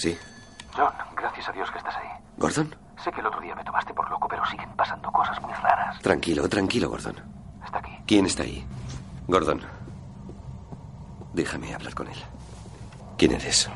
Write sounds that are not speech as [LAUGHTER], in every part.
Sí. John, gracias a Dios que estás ahí. ¿Gordon? Sé que el otro día me tomaste por loco, pero siguen pasando cosas muy raras. Tranquilo, tranquilo, Gordon. Está aquí. ¿Quién está ahí? Gordon. Déjame hablar con él. ¿Quién eres?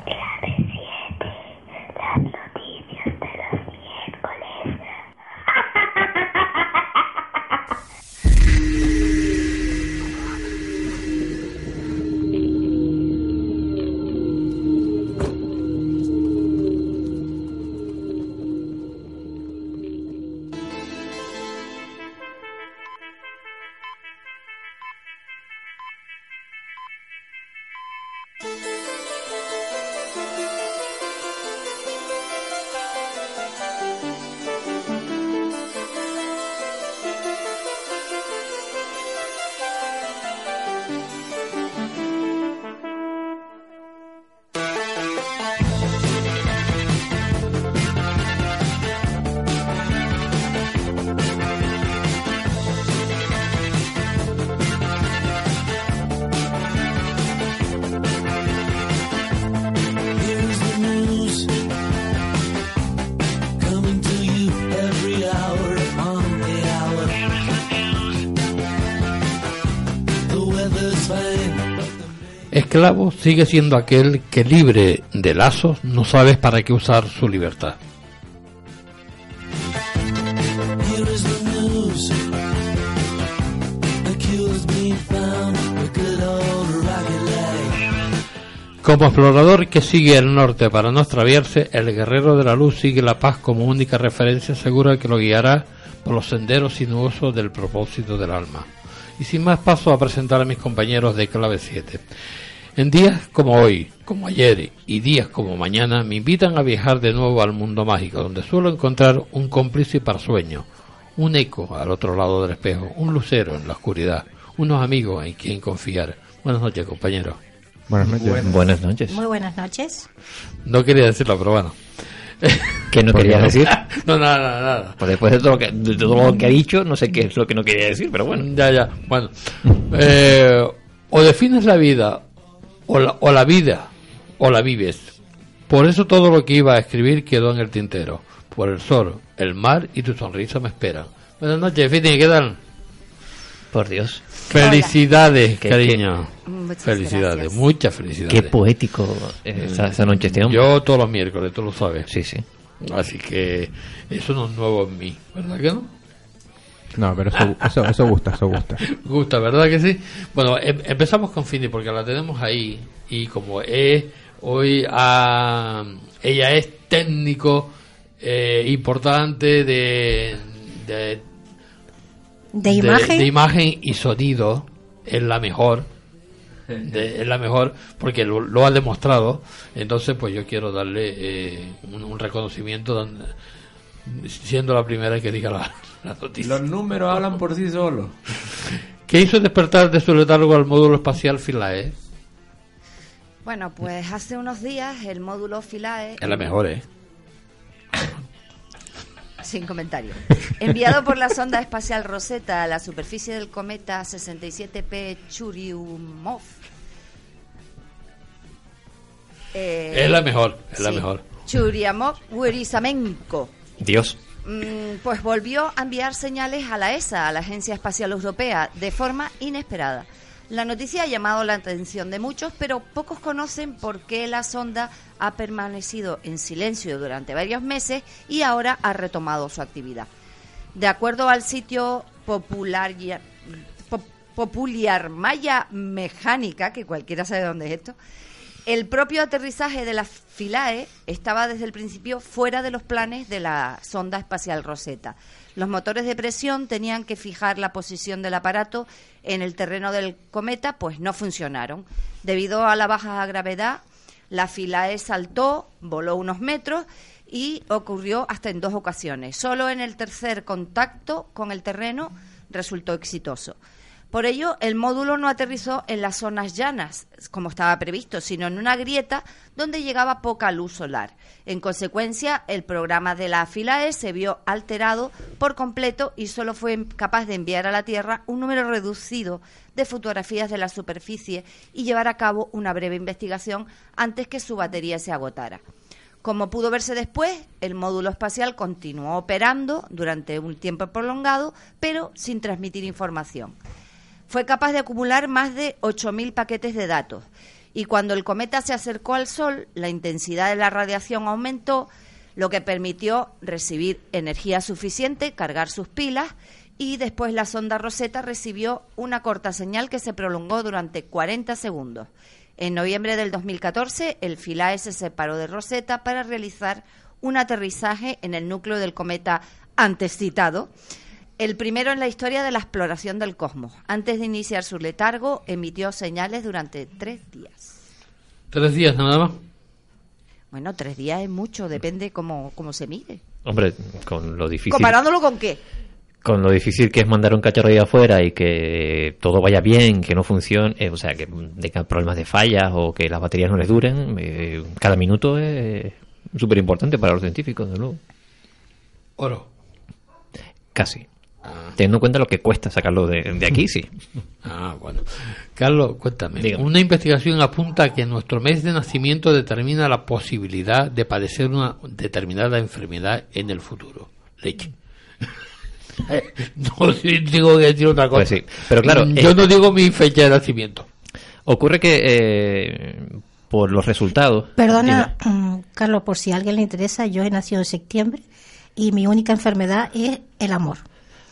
Esclavo sigue siendo aquel que libre de lazos no sabes para qué usar su libertad. Como explorador que sigue el norte para no extraviarse, el guerrero de la luz sigue la paz como única referencia segura que lo guiará por los senderos sinuosos del propósito del alma. Y sin más paso a presentar a mis compañeros de clave 7. En días como hoy, como ayer y días como mañana me invitan a viajar de nuevo al mundo mágico, donde suelo encontrar un cómplice para sueño, un eco al otro lado del espejo, un lucero en la oscuridad, unos amigos en quien confiar. Buenas noches, compañeros. Buenas noches. Buenas noches. Muy buenas noches. No quería decirlo, pero bueno. [LAUGHS] ¿Qué no quería decir? [LAUGHS] No, nada, nada, nada. Pues después de todo, lo que, de todo lo que ha dicho, no sé qué es lo que no quería decir, pero bueno. Ya, ya. Bueno. Eh, o defines la vida, o la, o la vida, o la vives. Por eso todo lo que iba a escribir quedó en el tintero. Por el sol, el mar y tu sonrisa me esperan. Buenas noches, Fini, ¿qué tal? Por Dios. Felicidades, Qué- cariño. Muchas Felicidades, gracias. muchas felicidades. Qué poético eh, esa, esa noche este hombre. Yo todos los miércoles, tú lo sabes. Sí, sí. Así que eso no es nuevo en mí, ¿verdad que no? No, pero eso, [LAUGHS] eso, eso gusta, eso gusta. Gusta, ¿verdad que sí? Bueno, em- empezamos con Fini porque la tenemos ahí y como es hoy ah, ella es técnico eh, importante de, de, ¿De imagen? de imagen y sonido es la mejor de- [LAUGHS] es la mejor porque lo, lo ha demostrado entonces pues yo quiero darle eh, un, un reconocimiento siendo la primera que diga la, la noticia Los números hablan por sí solos. ¿Qué hizo despertar de su letargo al módulo espacial Philae? Bueno, pues hace unos días el módulo Philae, Es la mejor, ¿eh? sin comentario, enviado por la sonda espacial Rosetta a la superficie del cometa 67P Churyumov. eh, Es la mejor, es la mejor. Churyumov-Werizamenko. Dios. Mm, pues volvió a enviar señales a la ESA, a la Agencia Espacial Europea, de forma inesperada. La noticia ha llamado la atención de muchos, pero pocos conocen por qué la sonda ha permanecido en silencio durante varios meses y ahora ha retomado su actividad. De acuerdo al sitio Popular, Pop- Popular Maya Mecánica, que cualquiera sabe dónde es esto, el propio aterrizaje de la Philae estaba desde el principio fuera de los planes de la sonda espacial Rosetta. Los motores de presión tenían que fijar la posición del aparato en el terreno del cometa, pues no funcionaron. Debido a la baja gravedad, la Philae saltó, voló unos metros y ocurrió hasta en dos ocasiones. Solo en el tercer contacto con el terreno resultó exitoso. Por ello, el módulo no aterrizó en las zonas llanas, como estaba previsto, sino en una grieta donde llegaba poca luz solar. En consecuencia, el programa de la Philae se vio alterado por completo y solo fue capaz de enviar a la Tierra un número reducido de fotografías de la superficie y llevar a cabo una breve investigación antes que su batería se agotara. Como pudo verse después, el módulo espacial continuó operando durante un tiempo prolongado, pero sin transmitir información. Fue capaz de acumular más de 8.000 paquetes de datos y cuando el cometa se acercó al Sol, la intensidad de la radiación aumentó, lo que permitió recibir energía suficiente, cargar sus pilas y después la sonda Rosetta recibió una corta señal que se prolongó durante 40 segundos. En noviembre del 2014, el Philae se separó de Rosetta para realizar un aterrizaje en el núcleo del cometa antes citado, el primero en la historia de la exploración del cosmos. Antes de iniciar su letargo, emitió señales durante tres días. Tres días nada más. Bueno, tres días es mucho, depende cómo, cómo se mide. Hombre, con lo difícil. ¿Comparándolo con qué? Con lo difícil que es mandar un cacharro ahí afuera y que todo vaya bien, que no funcione, eh, o sea, que tenga problemas de fallas o que las baterías no les duren, eh, cada minuto es súper importante para los científicos, de luego. Oro. Casi. Teniendo en cuenta lo que cuesta sacarlo de, de aquí, sí. [LAUGHS] Ah, bueno. Carlos, cuéntame. Dígame. Una investigación apunta que nuestro mes de nacimiento determina la posibilidad de padecer una determinada enfermedad en el futuro. Leche. [LAUGHS] no digo que decir otra cosa. Pues sí, pero claro, Yo eh, no digo mi fecha de nacimiento. Ocurre que eh, por los resultados... Perdona, mm, Carlos, por si a alguien le interesa, yo he nacido en septiembre y mi única enfermedad es el amor.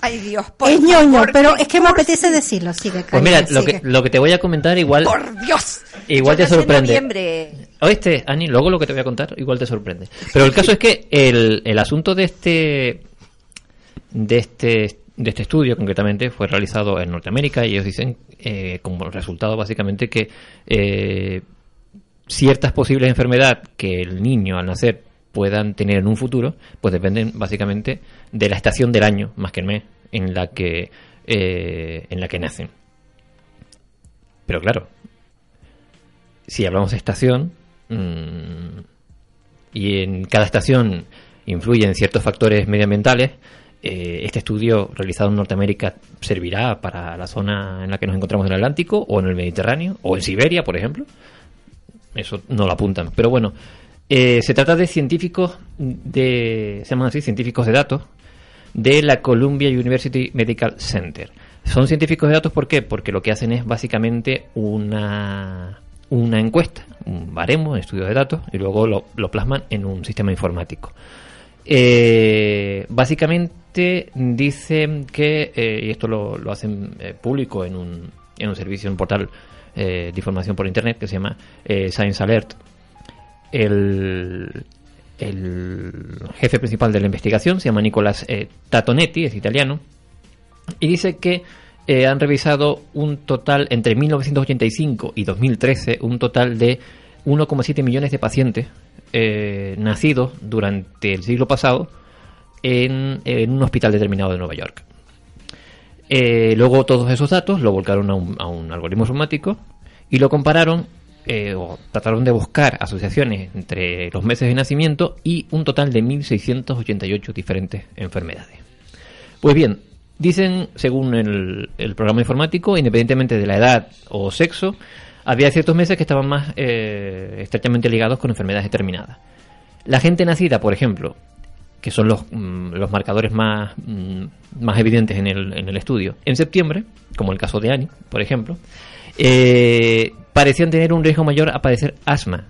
Ay, Dios, por es ñoño, favor, pero es que me apetece decirlo. Sigue, Pues mira, cariño, lo que, lo que te voy a comentar igual... Por Dios. Igual Yo te sorprende. Oíste, Ani, luego lo que te voy a contar igual te sorprende. Pero el caso es que el, el asunto de este de este de este estudio concretamente fue realizado en Norteamérica y ellos dicen eh, como resultado básicamente que eh, ciertas posibles enfermedades que el niño al nacer puedan tener en un futuro, pues dependen básicamente de la estación del año más que el mes en la que eh, en la que nacen. Pero claro, si hablamos de estación, mm, y en cada estación influyen ciertos factores medioambientales, eh, este estudio realizado en Norteamérica servirá para la zona en la que nos encontramos en el Atlántico, o en el Mediterráneo, o en Siberia, por ejemplo. Eso no lo apuntan. Pero bueno, eh, se trata de científicos de. se llaman así, científicos de datos, de la Columbia University Medical Center. Son científicos de datos, ¿por qué? Porque lo que hacen es básicamente una, una encuesta, un baremo, un estudio de datos, y luego lo, lo plasman en un sistema informático. Eh, básicamente dicen que, eh, y esto lo, lo hacen eh, público en un, en un servicio, en un portal de información por internet que se llama Science Alert, el, el jefe principal de la investigación se llama Nicolás eh, Tatonetti, es italiano, y dice que eh, han revisado un total entre 1985 y 2013, un total de 1,7 millones de pacientes eh, nacidos durante el siglo pasado en, un hospital determinado de Nueva York. Luego todos esos datos lo volcaron a un, a un algoritmo informático y lo compararon eh, o trataron de buscar asociaciones entre los meses de nacimiento y un total de 1.688 diferentes enfermedades. Pues bien, dicen, según el, programa informático, independientemente de la edad o sexo, había ciertos meses que estaban más eh, estrechamente ligados con enfermedades determinadas. La gente nacida, por ejemplo, que son los, mm, los marcadores más, mm, más evidentes en el, en el estudio, en septiembre, como el caso de Annie, por ejemplo, eh, parecían tener un riesgo mayor a padecer asma.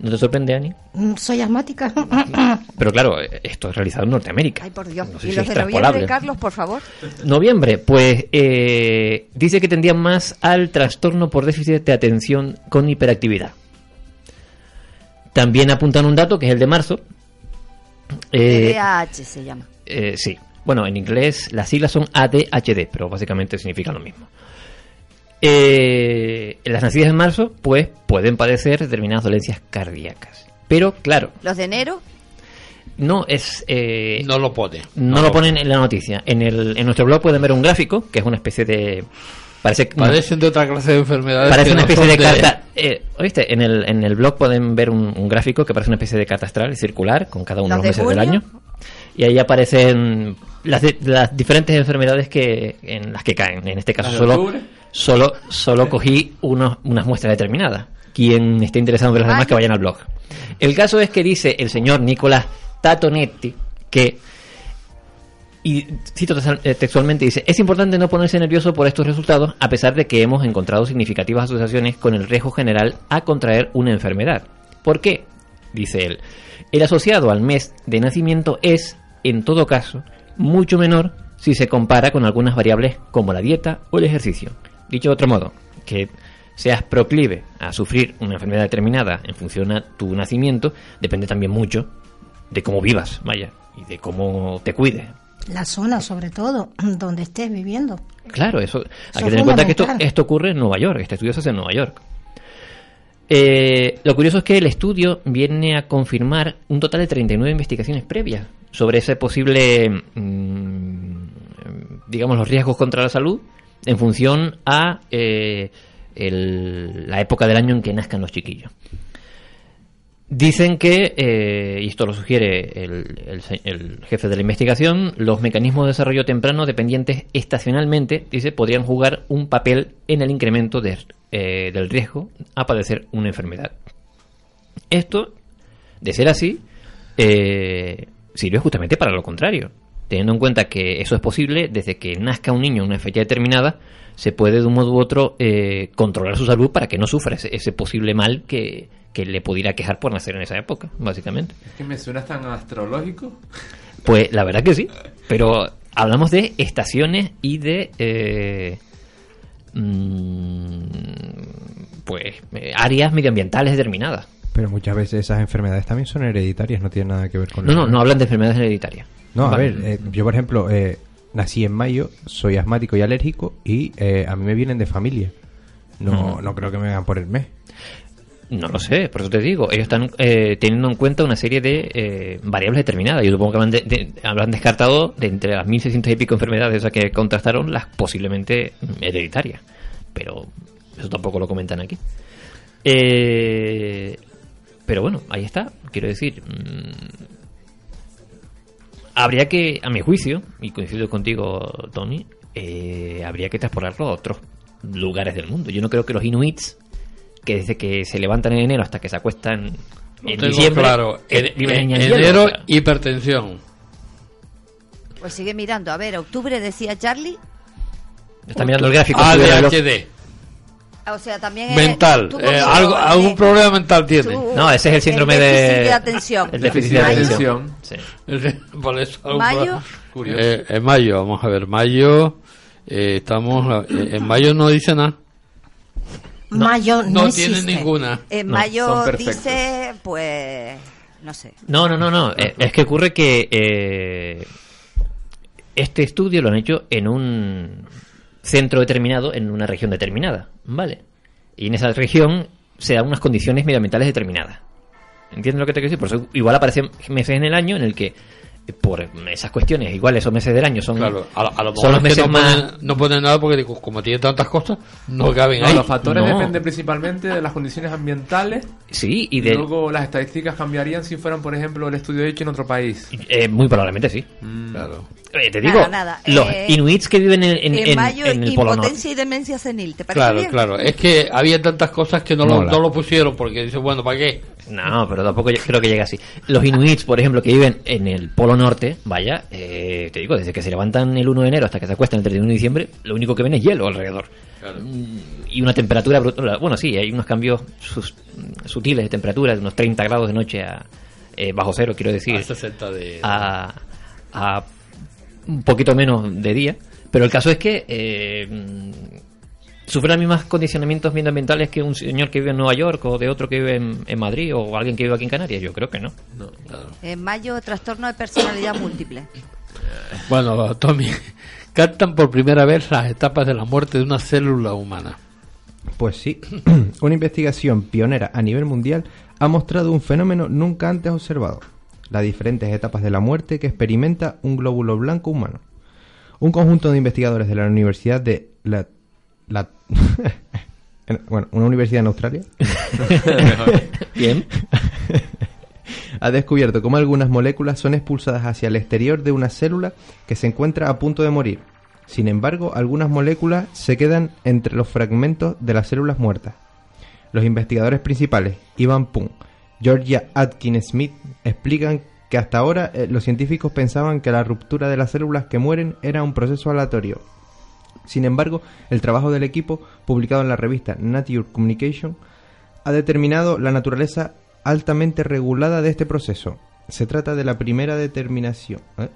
¿No te sorprende, Annie? Mm, Soy asmática. [LAUGHS] Pero claro, esto es realizado en Norteamérica. Ay, por Dios. No sé ¿Y si los de noviembre. Carlos, por favor? Noviembre, pues eh, dice que tendrían más al trastorno por déficit de atención con hiperactividad. También apuntan un dato que es el de marzo. Eh, TDAH se llama. eh, sí. Bueno, en inglés las siglas son ADHD, pero básicamente significan lo mismo. Eh, las nacidas en marzo, pues pueden padecer determinadas dolencias cardíacas. Pero claro, ¿Los de enero? no es. eh, No lo pone. no lo ponen en la noticia. En, el, en nuestro blog pueden ver un gráfico, que es una especie de... Parece, Padecen de otra clase de enfermedades. parece una especie de carta... eh, ¿Oíste? En el, en el blog pueden ver un, un gráfico que parece una especie de carta astral circular con cada uno de ¿Los meses del año. Y ahí aparecen las, las diferentes enfermedades que en las que caen. En este caso ¿Las de solo, octubre? Solo, solo cogí unos, unas muestras determinadas. quien esté interesado en las demás, que vayan al blog. El caso es que dice el señor Nicolás Tatonetti que, y cito eh, textualmente, dice, es importante no ponerse nervioso por estos resultados, a pesar de que hemos encontrado significativas asociaciones con el riesgo general a contraer una enfermedad. ¿Por qué? Dice él. El asociado al mes de nacimiento es, en todo caso, mucho menor si se compara con algunas variables como la dieta o el ejercicio. Dicho de otro modo, que seas proclive a sufrir una enfermedad determinada en función a tu nacimiento, depende también mucho de cómo vivas, vaya, y de cómo te cuides. La zona, sobre todo, [CLEARS THROAT] donde estés viviendo. Claro, eso hay que tener en cuenta que esto ocurre en Nueva York, este estudio se hace en Nueva York. Eh, lo curioso es que el estudio viene a confirmar un total de 39 investigaciones previas sobre ese posible, mm, digamos, los riesgos contra la salud en función a eh, el- la época del año en que nazcan los chiquillos. Dicen que, eh, y esto lo sugiere el, jefe de la investigación, los mecanismos de desarrollo temprano dependientes estacionalmente, dice, podrían jugar un papel en el incremento eh, del riesgo a padecer una enfermedad. Esto, de ser así, sirve justamente para lo contrario. Teniendo en cuenta que eso es posible, desde que nazca un niño en una fecha determinada, se puede de un modo u otro eh, controlar su salud para que no sufra ese, ese posible mal que, que le pudiera quejar por nacer en esa época, básicamente. Es que me suena tan astrológico. Pues la verdad que sí, pero hablamos de estaciones y de eh, mm, pues eh, áreas medioambientales determinadas. Pero muchas veces esas enfermedades también son hereditarias, no tienen nada que ver con No, la- no, no hablan de enfermedades hereditarias. No, a Vale. ver, eh, yo por ejemplo eh, nací en mayo, soy asmático y alérgico y eh, a mí me vienen de familia. No, no creo que me hagan por el mes. No lo sé, por eso te digo. Ellos están eh, teniendo en cuenta una serie de eh, variables determinadas. Yo supongo que habrán, de- de- habrán descartado de entre las 1.600 y pico enfermedades esas que contrastaron, las posiblemente hereditarias. Pero eso tampoco lo comentan aquí. Eh, pero bueno, ahí está. Quiero decir, mm, habría que, a mi juicio, y coincido contigo, Tony, eh, habría que transportarlo a otros lugares del mundo. Yo no creo que los inuits, que desde que se levantan en enero hasta que se acuestan Lo en tengo diciembre, claro. En- viven en enero, o sea. hipertensión. Pues sigue mirando. A ver, octubre decía Charlie. Está mirando el gráfico. Ah, reloj. ADHD. O sea, también Mental. Eh, algo, algún problema mental tiene. tú- No, ese es el síndrome el de... de atención. El déficit de atención. Sí. [LAUGHS] Por eso, Mayo. Curioso. Eh, en mayo, vamos a ver, mayo. eh, estamos. eh, en mayo no dice nada. Mayo no, No tiene ninguna. En No, mayo perfectos. dice, pues, no sé. No, no, no, no. Eh, Es que ocurre que eh, este estudio lo han hecho en un centro determinado, en una región determinada, ¿vale? Y en esa región se dan unas condiciones medioambientales determinadas. ¿Entiendes lo que te quiero decir? Por eso igual aparecen meses en el año en el que por esas cuestiones, igual esos meses del año son, Claro, a, lo- a lo son mejor los meses no, más... ponen, no ponen nada porque digo, como tiene tantas cosas, no caben No, ahí. los factores No. dependen principalmente de las condiciones ambientales Sí, y y de... luego las estadísticas cambiarían si fueran, por ejemplo, el estudio hecho en otro país. eh, muy probablemente sí. Claro. Eh, te digo, nada. los Eh, inuits que viven en, en- En, en- mayo, en el Polo Norte. y demencia senil. ¿Te parece Claro, bien? claro. Es que había tantas cosas que no lo, no lo pusieron porque dice, bueno, ¿para qué? No, pero tampoco yo creo que llegue así. Los inuits, por ejemplo, que viven en el Polo Norte, vaya, eh, te digo, desde que se levantan el 1 de enero hasta que se acuestan el 31 de diciembre, lo único que ven es hielo alrededor. Mm, Y una temperatura brutal. Bueno, sí, hay unos cambios sus- sutiles de temperatura, de unos 30 grados de noche a eh, bajo cero, quiero decir, A 60 de... a, a un poquito menos de día. Pero el caso es que eh, sufre los mismos condicionamientos medioambientales que un señor que vive en Nueva York o de otro que vive en, en Madrid o alguien que vive aquí en Canarias. Yo creo que no. En mayo, trastorno de personalidad múltiple. [LAUGHS] Bueno, Tommy, captan por primera vez las etapas de la muerte de una célula humana. Pues sí, [CLEARS THROAT] una investigación pionera a nivel mundial ha mostrado un fenómeno nunca antes observado, las diferentes etapas de la muerte que experimenta un glóbulo blanco humano. Un conjunto de investigadores de la Universidad de la... la- [LAUGHS] en- bueno, una universidad en Australia [LAUGHS] Bien. [LAUGHS] ha descubierto cómo algunas moléculas son expulsadas hacia el exterior de una célula que se encuentra a punto de morir. Sin embargo, algunas moléculas se quedan entre los fragmentos de las células muertas. Los investigadores principales, Ivan Pun, Georgia Atkins Smith, explican que hasta ahora eh, los científicos pensaban que la ruptura de las células que mueren era un proceso aleatorio. Sin embargo, el trabajo del equipo, publicado en la revista Nature Communication, ha determinado la naturaleza altamente regulada de este proceso. Se trata de la primera determinación. ¿eh?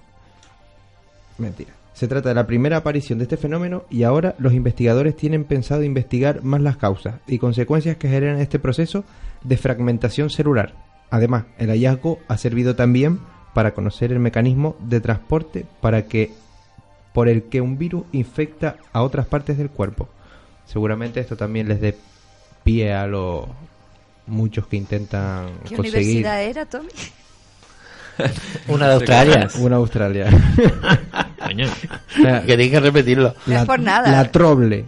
Mentira. Se trata de la primera aparición de este fenómeno y ahora los investigadores tienen pensado investigar más las causas y consecuencias que generan este proceso de fragmentación celular. Además, el hallazgo ha servido también para conocer el mecanismo de transporte para que por el que un virus infecta a otras partes del cuerpo. Seguramente esto también les dé pie a los muchos que intentan ¿Qué conseguir universidad era, Tommy? [LAUGHS] Una de Australia. una Australia. [LAUGHS] Coño. La- Que tienes que repetirlo. No es por nada. La Troble.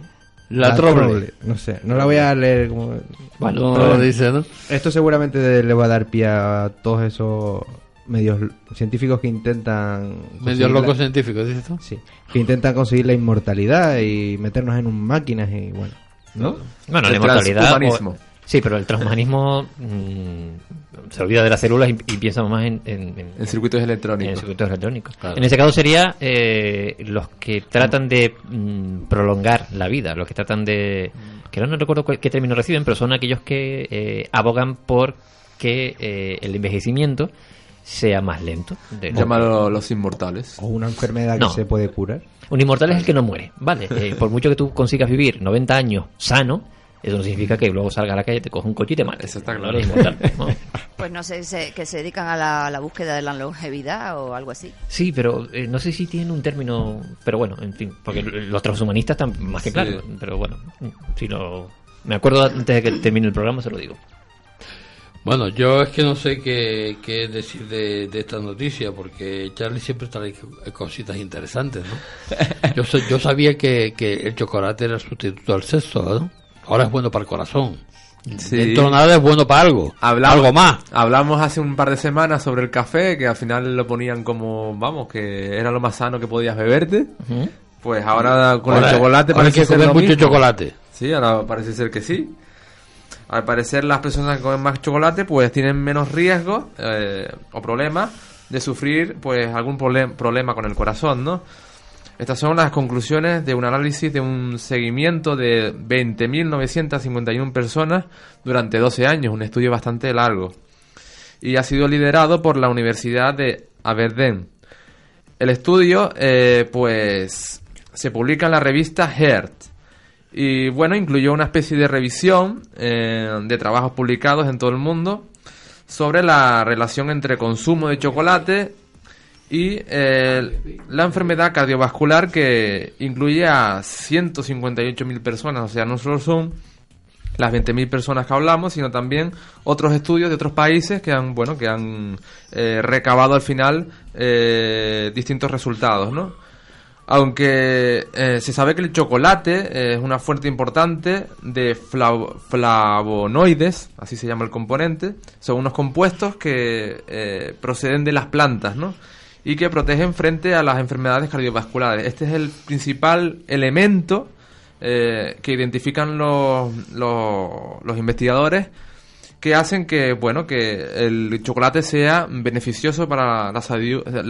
La Troble. No sé, no la voy a leer como... Bueno, no lo dice, ¿no? Esto seguramente le va a dar pie a todos esos medios científicos que intentan... Medio conseguir loco la- científico, dices tú. Sí, que intentan conseguir la inmortalidad y meternos en un máquinas y bueno, ¿no? Bueno, la inmortalidad. transhumanismo. o- Sí, pero el transhumanismo mm, se olvida de las células y, y piensa más en, en- en- En circuitos en electrónicos. circuitos electrónicos. Claro. En ese caso sería eh, los que tratan de mm, prolongar la vida, los que tratan de... que no, no recuerdo cuál- qué término reciben, pero son aquellos que eh, abogan por que eh, el envejecimiento sea más lento. De- Llámalo los inmortales. O una enfermedad No. que se puede curar. Un inmortal es el que no muere, ¿vale? Eh, por mucho que tú consigas vivir 90 años sano, eso no significa que luego salga a la calle, te coge un coche y te mate. Eso está No claro. ¿no? [LAUGHS] Pues no sé, se- que se dedican a la, a la búsqueda de la longevidad o algo así. Sí, pero eh, no sé si tienen un término. Pero bueno, en fin, porque los transhumanistas están más que Sí. claros. Pero bueno, si lo. Me acuerdo antes de que termine el programa, se lo digo. Bueno, yo es que no sé qué, qué decir de, de esta noticia, porque Charlie siempre trae co- cositas interesantes, ¿no? [LAUGHS] Yo, yo sabía que, que el chocolate era sustituto al sexo, ¿no? Ahora es bueno para el corazón. Sí. Dentro de nada es bueno para algo. Hablamos, algo más. Hablamos hace un par de semanas sobre el café, que al final lo ponían como, vamos, que era lo más sano que podías beberte. Pues ahora con Ahora- el chocolate ahora hay parece que ser comer lo mucho mismo. chocolate. Sí, ahora parece ser que sí. Al parecer las personas que comen más chocolate pues tienen menos riesgo eh, o problemas de sufrir pues algún problema con el corazón, ¿no? Estas son las conclusiones de un análisis de un seguimiento de 20.951 personas durante 12 años, un estudio bastante largo. Y ha sido liderado por la Universidad de Aberdeen. El estudio, eh, pues, se publica en la revista Heart. Y bueno, incluyó una especie de revisión eh, de trabajos publicados en todo el mundo sobre la relación entre consumo de chocolate y eh, la enfermedad cardiovascular que incluye a 158.000 personas. O sea, no solo son las 20.000 personas que hablamos, sino también otros estudios de otros países que han, bueno, que han eh, recabado al final eh, distintos resultados, ¿no? Aunque eh, se sabe que el chocolate eh, es una fuente importante de flav- flavonoides, así se llama el componente, son unos compuestos que eh, proceden de las plantas, ¿no? Y que protegen frente a las enfermedades cardiovasculares. Este es el principal elemento eh, que identifican los, los, los investigadores que hacen que bueno que el chocolate sea beneficioso para la,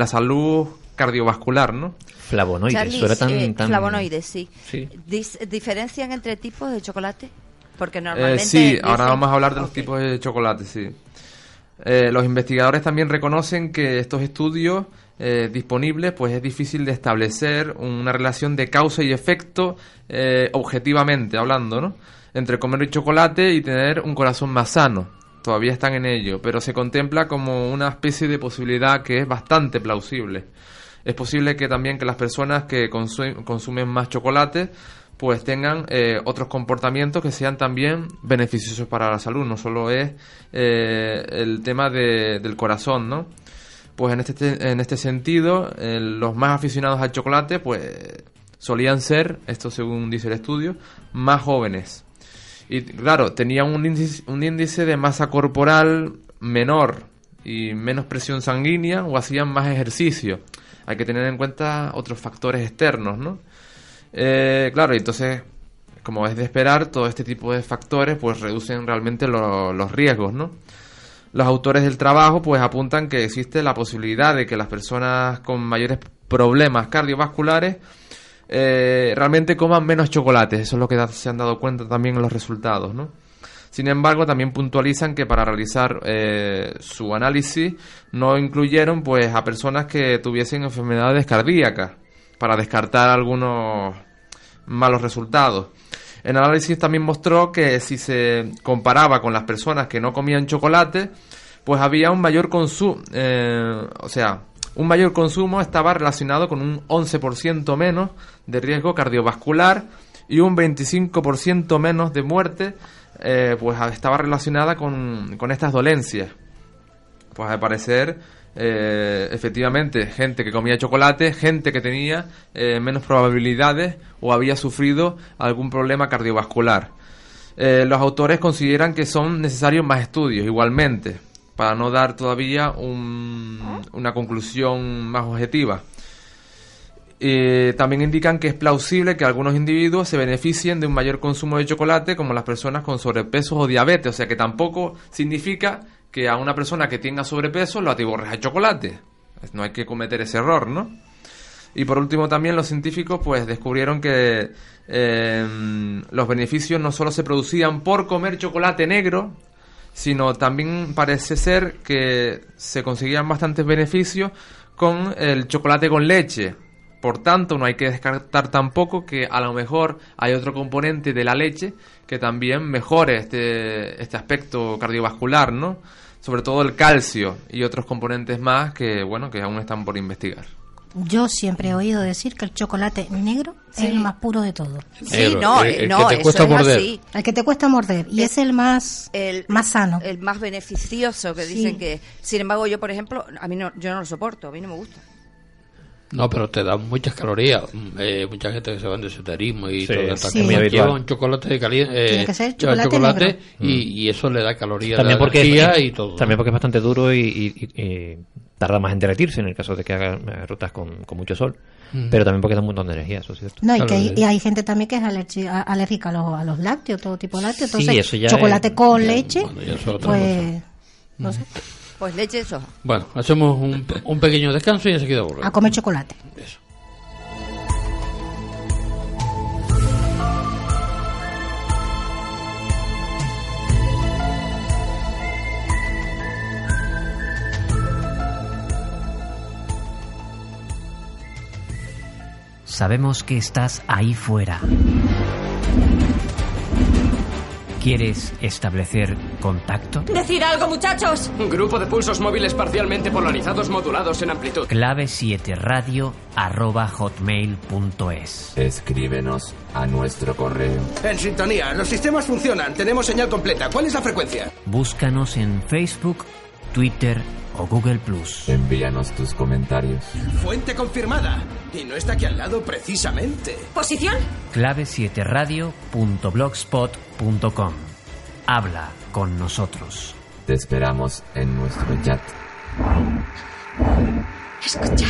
salud cardiovascular, ¿no? Flavonoides, Charlie, eso era tan, eh, tan- flavonoides, sí. Sí. ¿Diferencian entre tipos de chocolate? Porque Eh, normalmente... sí, ahora vamos a hablar de los tipos de chocolate, sí. Eh, los investigadores también reconocen que estos estudios eh, disponibles, pues es difícil de establecer una relación de causa y efecto eh, objetivamente hablando, ¿no? Entre comer chocolate y tener un corazón más sano. Todavía están en ello, pero se contempla como una especie de posibilidad que es bastante plausible. Es posible que también que las personas que consu- consumen más chocolate pues tengan eh, otros comportamientos que sean también beneficiosos para la salud. No solo es eh, el tema de- del corazón, ¿no? Pues en este, en este sentido, eh, los más aficionados al chocolate, pues solían ser, esto según dice el estudio, más jóvenes. Y claro, tenían un índice, un índice de masa corporal menor y menos presión sanguínea o hacían más ejercicio. Hay que tener en cuenta otros factores externos, ¿no? Eh, claro, entonces, como es de esperar, todo este tipo de factores pues reducen realmente lo- los riesgos, ¿no? Los autores del trabajo pues apuntan que existe la posibilidad de que las personas con mayores problemas cardiovasculares eh, realmente coman menos chocolates. Eso es lo que se han dado cuenta también en los resultados, ¿no? Sin embargo, también puntualizan que para realizar eh, su análisis no incluyeron pues a personas que tuviesen enfermedades cardíacas para descartar algunos malos resultados. El análisis también mostró que si se comparaba con las personas que no comían chocolate, pues había un mayor consumo, o sea, un mayor consumo estaba relacionado con un 11% menos de riesgo cardiovascular y un 25% menos de muerte, eh, pues estaba relacionada con, con estas dolencias. Pues al parecer, eh, efectivamente, gente que comía chocolate, gente que tenía eh, menos probabilidades o había sufrido algún problema cardiovascular. Los autores consideran que son necesarios más estudios, igualmente, para no dar todavía un- una conclusión más objetiva. Eh, también indican que es plausible que algunos individuos se beneficien de un mayor consumo de chocolate, como las personas con sobrepeso o diabetes. O sea que tampoco significa que a una persona que tenga sobrepeso lo atiborres a chocolate. No hay que cometer ese error, ¿no? Y por último también los científicos pues descubrieron que eh, los beneficios no solo se producían por comer chocolate negro, sino también parece ser que se conseguían bastantes beneficios con el chocolate con leche. Por tanto, no hay que descartar tampoco que a lo mejor hay otro componente de la leche que también mejore este, este aspecto cardiovascular, ¿no? Sobre todo el calcio y otros componentes más que, bueno, que aún están por investigar. Yo siempre he oído decir que el chocolate negro es Sí. el más puro de todos. Sí, Negro, no, el- eh, el no, que te eso cuesta es morder. así. El que te cuesta morder. Y es el más, El, más sano. El más beneficioso que Sí. dicen que. Sin embargo, yo, por ejemplo, a mí no, yo no lo soporto, a mí no me gusta. No, pero te dan muchas calorías. Mm, Eh, mucha gente que se va de esoterismo y Sí, todo sí, cosas habitual. lleva un chocolate caliente. Tiene que ser chocolate negro. y, y eso le da calorías, También porque, energía es, y todo. también porque es bastante duro y, y- y- y tarda más en derretirse en el caso de que haga eh, rutas con, con mucho sol. Pero también porque da un montón de energía, eso es cierto. No, y, Claro, que hay, sí. y hay gente también que es alérgica a los, a los lácteos, todo tipo de lácteos. Sí, Entonces, eso ya chocolate es- con ya, leche, bueno, ya pues, no sé, Pues leche de soja. Bueno, hacemos un, un pequeño descanso y enseguida volvemos. a comer chocolate. Eso. Sabemos que estás ahí fuera. ¿Quieres establecer contacto? ¡Decir algo, muchachos! Grupo de pulsos móviles parcialmente polarizados modulados en amplitud. Clave 7 radio arroba hotmail.es. Escríbenos a nuestro correo. En sintonía, los sistemas funcionan. Tenemos señal completa. ¿Cuál es la frecuencia? Búscanos en Facebook, Twitter o Google Plus. Envíanos tus comentarios. Fuente confirmada. Y no está aquí al lado precisamente. ¿Posición? Clave 7 radio.blogspot.com. Habla con nosotros. Te esperamos en nuestro chat. Escuchar.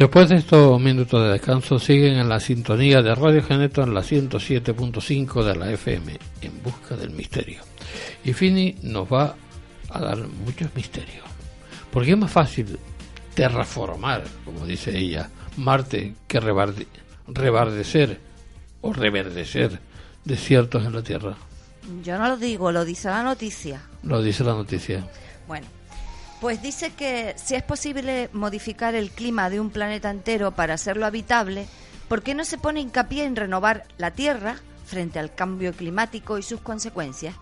Después de estos minutos de descanso, siguen en la sintonía de Radio Geneto en la 107.5 de la FM, en busca del misterio. Y Fini nos va a dar muchos misterios. Porque es más fácil terraformar, como dice ella, Marte que rebarde- rebardecer o reverdecer desiertos en la Tierra. Yo no lo digo, lo dice la noticia. Lo dice la noticia. Bueno, pues dice que si es posible modificar el clima de un planeta entero para hacerlo habitable, ¿por qué no se pone hincapié en renovar la Tierra frente al cambio climático y sus consecuencias?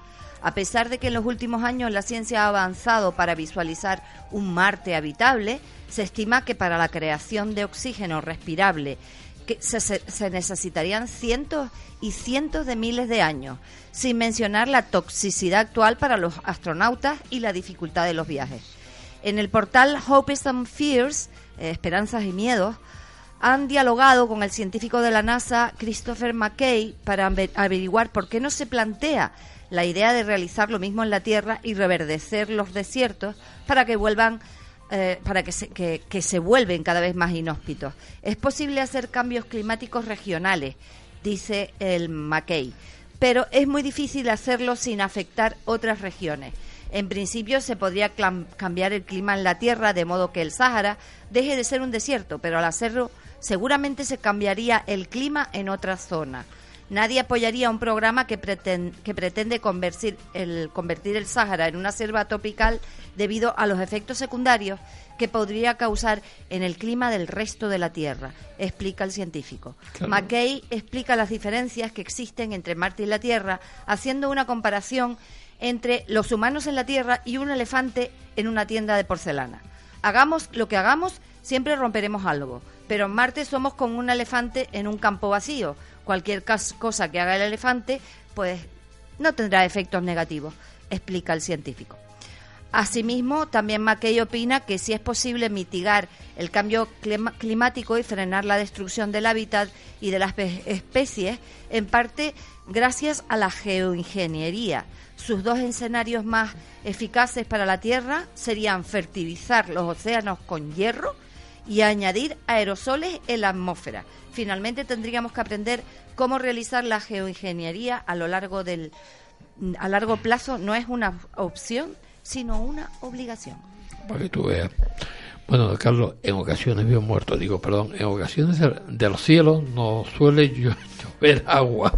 A pesar de que en los últimos años la ciencia ha avanzado para visualizar un Marte habitable, se estima que para la creación de oxígeno respirable se necesitarían cientos y cientos de miles de años, sin mencionar la toxicidad actual para los astronautas y la dificultad de los viajes. En el portal Hopes and Fears eh, esperanzas y miedos, han dialogado con el científico de la NASA, Christopher McKay, para ave- averiguar por qué no se plantea la idea de realizar lo mismo en la Tierra y reverdecer los desiertos para que vuelvan eh, para que se, que se vuelven cada vez más inhóspitos. Es posible hacer cambios climáticos regionales, dice el McKay, pero es muy difícil hacerlo sin afectar otras regiones. En principio se podría cambiar el clima en la Tierra de modo que el Sáhara deje de ser un desierto, pero al hacerlo seguramente se cambiaría el clima en otras zonas. Nadie apoyaría un programa que, preten- que pretende convertir el, convertir el Sáhara en una selva tropical debido a los efectos secundarios que podría causar en el clima del resto de la Tierra, explica el científico. Claro. McKay explica las diferencias que existen entre Marte y la Tierra, haciendo una comparación entre los humanos en la Tierra y un elefante en una tienda de porcelana. Hagamos lo que hagamos, siempre romperemos algo, pero en Marte somos como un elefante en un campo vacío. Cualquier cosa que haga el elefante, pues no tendrá efectos negativos, explica el científico. Asimismo, también McKay opina que si es posible mitigar el cambio climático y frenar la destrucción del hábitat y de las espe- especies, en parte gracias a la geoingeniería. Sus dos escenarios más eficaces para la Tierra serían fertilizar los océanos con hierro y añadir aerosoles en la atmósfera. Finalmente tendríamos que aprender cómo realizar la geoingeniería a lo largo del a largo plazo no es una opción, sino una obligación. para que tú veas. Bueno, Carlos, en ocasiones vio muerto, digo, perdón, en ocasiones de- los cielos no suele [LAUGHS] llo- llover agua,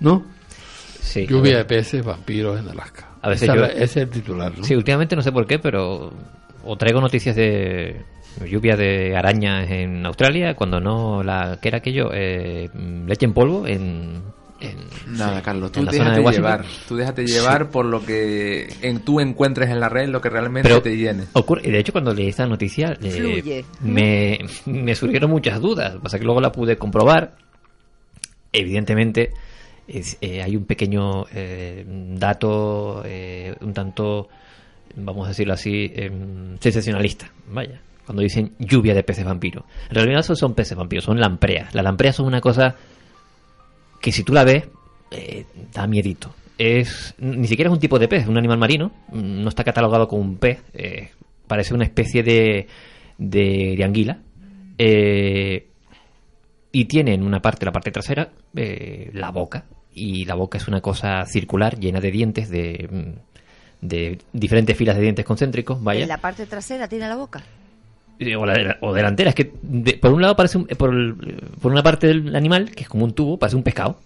¿no? Sí, Lluvia de peces, vampiros en Alaska. A veces yo- ese es el titular, ¿no? Sí, últimamente no sé por qué, pero o traigo noticias de lluvia de arañas en Australia, cuando no la que era aquello eh, leche en polvo en, en- Nada, sí, Carlos, tú en la zona de llevar. Tú déjate llevar por lo que en, tú encuentres en la red, lo que realmente Pero te llene. ocurre, y de hecho cuando leí esta noticia eh, me, me surgieron muchas dudas, pasa que luego la pude comprobar. Evidentemente es- eh, hay un pequeño eh, dato eh, un tanto, vamos a decirlo así, em, sensacionalista, vaya, cuando dicen lluvia de peces vampiros. En realidad esos son peces vampiros, son lampreas. Las lampreas son una cosa que si tú la ves, eh, da miedito. Es, ni siquiera es un tipo de pez, es un animal marino, no está catalogado como un pez, eh, parece una especie de, de, anguila. Eh, y tiene en una parte, la parte trasera, eh, la boca. Y la boca es una cosa circular, llena de dientes, de, de diferentes filas de dientes concéntricos, vaya. En la parte trasera tiene la boca. Eh, o, la- o delantera. Es que por un lado parece un- eh, por, el- por una parte del animal, que es como un tubo, parece un pescado.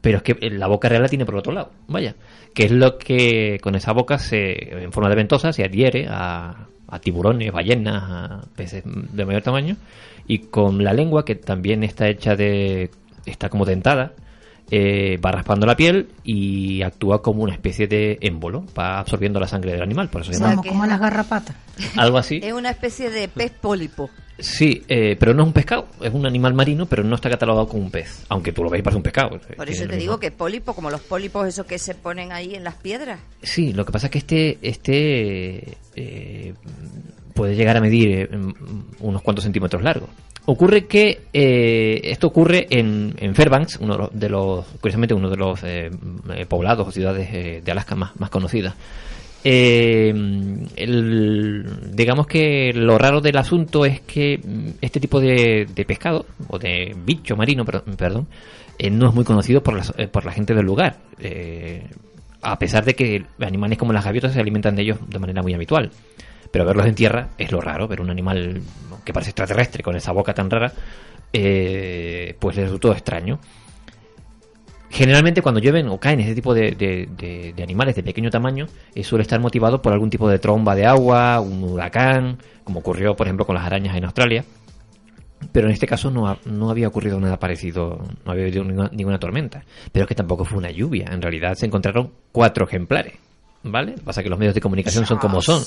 Pero es que eh, la boca real la tiene por otro lado. Vaya. Que es lo que con esa boca se en forma de ventosa se adhiere a, a tiburones, ballenas, a peces de mayor tamaño. Y con la lengua, que también está hecha de. está como dentada. Eh, va raspando la piel y actúa como una especie de émbolo, va absorbiendo la sangre del animal, por eso se llama Como, las garrapatas. algo así. Es una especie de pez pólipo. Sí, eh, pero no es un pescado, es un animal marino, pero no está catalogado como un pez, aunque tú lo veis parece un pescado. Por eso te mismo. digo que pólipo, como los pólipos esos que se ponen ahí en las piedras. Sí, lo que pasa es que este, este eh, puede llegar a medir eh, mm, unos cuantos centímetros largo. Ocurre que eh, esto ocurre en, en Fairbanks, uno de los- curiosamente uno de los eh, eh, poblados o ciudades eh, de Alaska más, conocidas. Digamos que lo raro del asunto es que este tipo de, pescado, o de bicho marino, per- perdón, no es muy conocido por, eh, por la gente del lugar. A pesar de que animales como las gaviotas se alimentan de ellos de manera muy habitual. Pero verlos en tierra es lo raro, ver un animal que parece extraterrestre con esa boca tan rara, eh, pues les resultó extraño. Generalmente cuando llueven o caen ese tipo de animales de pequeño tamaño, eh, suele estar motivado por algún tipo de tromba de agua, un huracán, como ocurrió por ejemplo con las arañas en Australia. Pero en este caso no, ha- no había ocurrido nada parecido, no había habido ninguna, ninguna tormenta. Pero es que tampoco fue una lluvia, en realidad se encontraron cuatro ejemplares. ¿Vale? Pasa que los medios de comunicación son como son.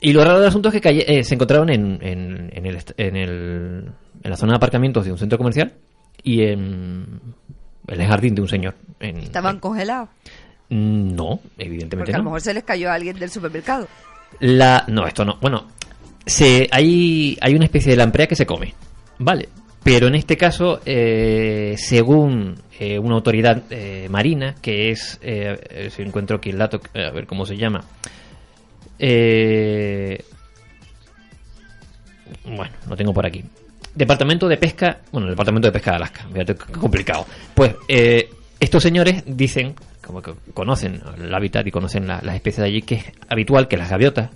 Y lo raro del asunto es que calle- eh, se encontraron en, en, en el, en, el- en la zona de aparcamientos de un centro comercial y en, en el jardín de un señor. En- Estaban congelados. Mm, no, evidentemente Porque a lo no. mejor se les cayó a alguien del supermercado. La, no, esto no. Bueno, se, hay, hay una especie de lamprea que se come, ¿vale? Pero en este caso, eh, según eh, una autoridad eh, marina, que es, eh, si encuentro aquí el dato, a ver cómo se llama, eh, bueno, lo tengo por aquí. Departamento de Pesca, bueno, el Departamento de Pesca de Alaska, fíjate complicado. Pues eh, estos señores dicen, como conocen el hábitat y conocen la- las especies de allí, que es habitual que las gaviotas